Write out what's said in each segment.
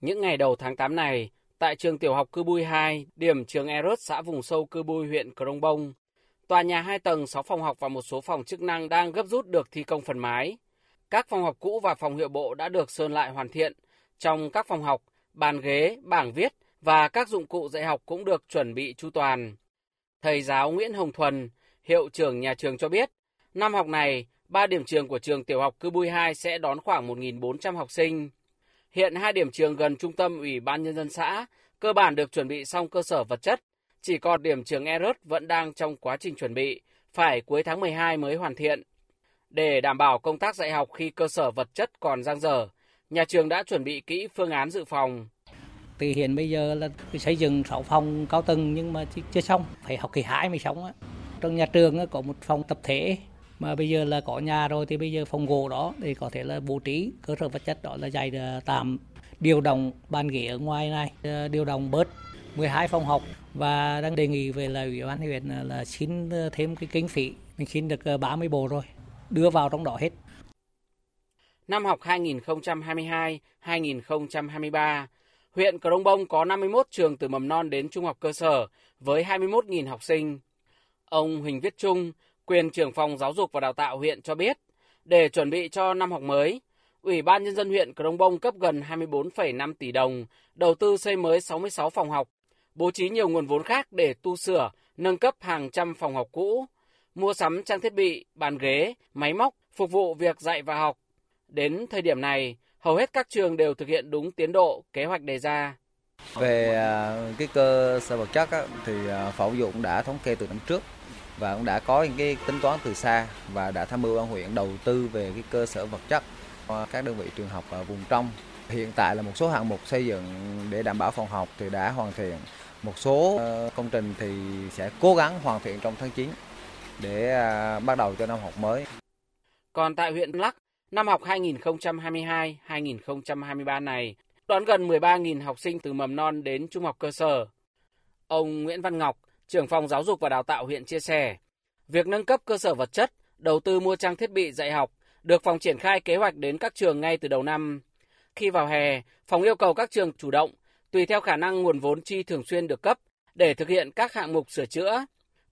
Những ngày đầu tháng 8 này, tại trường tiểu học Cư Bui 2, điểm trường Erot xã vùng sâu Cư Bui huyện Crong Bông, tòa nhà 2 tầng, 6 phòng học và một số phòng chức năng đang gấp rút được thi công phần mái. Các phòng học cũ và phòng hiệu bộ đã được sơn lại hoàn thiện. Trong các phòng học, bàn ghế, bảng viết và các dụng cụ dạy học cũng được chuẩn bị chu toàn. Thầy giáo Nguyễn Hồng Thuần, hiệu trưởng nhà trường cho biết, năm học này, ba điểm trường của trường tiểu học Cư Bui 2 sẽ đón khoảng 1.400 học sinh. Hiện hai điểm trường gần trung tâm Ủy ban Nhân dân xã cơ bản được chuẩn bị xong cơ sở vật chất. Chỉ còn điểm trường Erot vẫn đang trong quá trình chuẩn bị, phải cuối tháng 12 mới hoàn thiện. Để đảm bảo công tác dạy học khi cơ sở vật chất còn dang dở, nhà trường đã chuẩn bị kỹ phương án dự phòng. Từ hiện bây giờ là xây dựng 6 phòng cao tầng nhưng mà chưa xong, phải học kỳ 2 mới xong. Trong nhà trường có một phòng tập thể mà bây giờ là có nhà rồi thì bây giờ phòng gỗ đó thì có thể là bố trí cơ sở vật chất đó là dạy ờ, tạm điều động bàn ghế ở ngoài này ờ, điều động bớt 12 phòng học và đang đề nghị về là ủy ban huyện ờ, là xin thêm cái kinh phí mình xin được 30 bộ rồi đưa vào trong đó hết Năm học 2022-2023, huyện Cờ Đông Bông có 51 trường từ mầm non đến trung học cơ sở với 21.000 học sinh. Ông Huỳnh Viết Trung, quyền trưởng phòng giáo dục và đào tạo huyện cho biết, để chuẩn bị cho năm học mới, Ủy ban Nhân dân huyện Crong Bông cấp gần 24,5 tỷ đồng, đầu tư xây mới 66 phòng học, bố trí nhiều nguồn vốn khác để tu sửa, nâng cấp hàng trăm phòng học cũ, mua sắm trang thiết bị, bàn ghế, máy móc phục vụ việc dạy và học. Đến thời điểm này, hầu hết các trường đều thực hiện đúng tiến độ, kế hoạch đề ra. Về à, cái cơ sở vật chất á, thì à, phổ dụng đã thống kê từ năm trước và cũng đã có những cái tính toán từ xa và đã tham mưu ban huyện đầu tư về cái cơ sở vật chất các đơn vị trường học ở vùng trong. Hiện tại là một số hạng mục xây dựng để đảm bảo phòng học thì đã hoàn thiện. Một số ờ, công trình thì sẽ cố gắng hoàn thiện trong tháng 9 để à, bắt đầu cho năm học mới. Còn tại huyện Lắc, năm học 2022-2023 này đón gần 13.000 học sinh từ mầm non đến trung học cơ sở. Ông Nguyễn Văn Ngọc, trưởng phòng giáo dục và đào tạo huyện chia sẻ, việc nâng cấp cơ sở vật chất, đầu tư mua trang thiết bị dạy học được phòng triển khai kế hoạch đến các trường ngay từ đầu năm. Khi vào hè, phòng yêu cầu các trường chủ động, tùy theo khả năng nguồn vốn chi thường xuyên được cấp để thực hiện các hạng mục sửa chữa,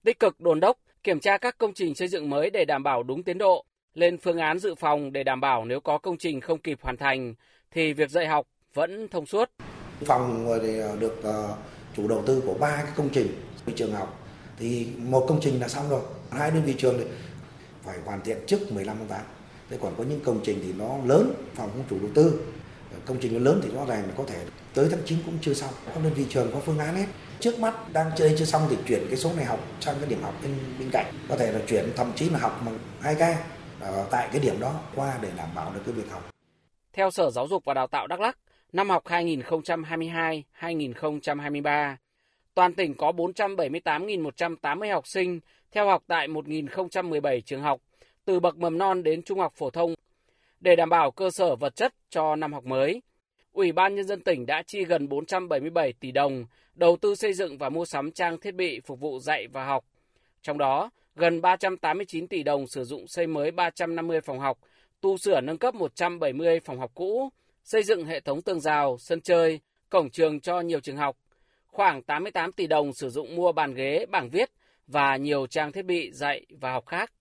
tích cực đồn đốc, kiểm tra các công trình xây dựng mới để đảm bảo đúng tiến độ, lên phương án dự phòng để đảm bảo nếu có công trình không kịp hoàn thành thì việc dạy học vẫn thông suốt. Phòng thì được ờ, chủ đầu tư của ba cái công trình trường học thì một công trình là xong rồi, hai đơn vị trường thì phải hoàn thiện trước 15 tháng 8 thế còn có những công trình thì nó lớn phòng không chủ đầu tư. Công trình nó lớn thì rõ ràng là có thể tới tháng 9 cũng chưa xong. Các đơn vị trường có phương án hết. Trước mắt đang chơi chưa xong thì chuyển cái số này học sang cái điểm học bên bên cạnh. Có thể là chuyển thậm chí là học bằng hai ca ở ờ, tại cái điểm đó qua để đảm bảo được cái việc học. Theo Sở Giáo dục và Đào tạo Đắk Lắk năm học 2022-2023 toàn tỉnh có 478.180 học sinh theo học tại 1.017 trường học từ bậc mầm non đến trung học phổ thông để đảm bảo cơ sở vật chất cho năm học mới. Ủy ban Nhân dân tỉnh đã chi gần 477 tỷ đồng đầu tư xây dựng và mua sắm trang thiết bị phục vụ dạy và học. Trong đó, gần 389 tỷ đồng sử dụng xây mới 350 phòng học, tu sửa nâng cấp 170 phòng học cũ, xây dựng hệ thống tường rào, sân chơi, cổng trường cho nhiều trường học. Khoảng 88 tỷ đồng sử dụng mua bàn ghế, bảng viết và nhiều trang thiết bị dạy và học khác.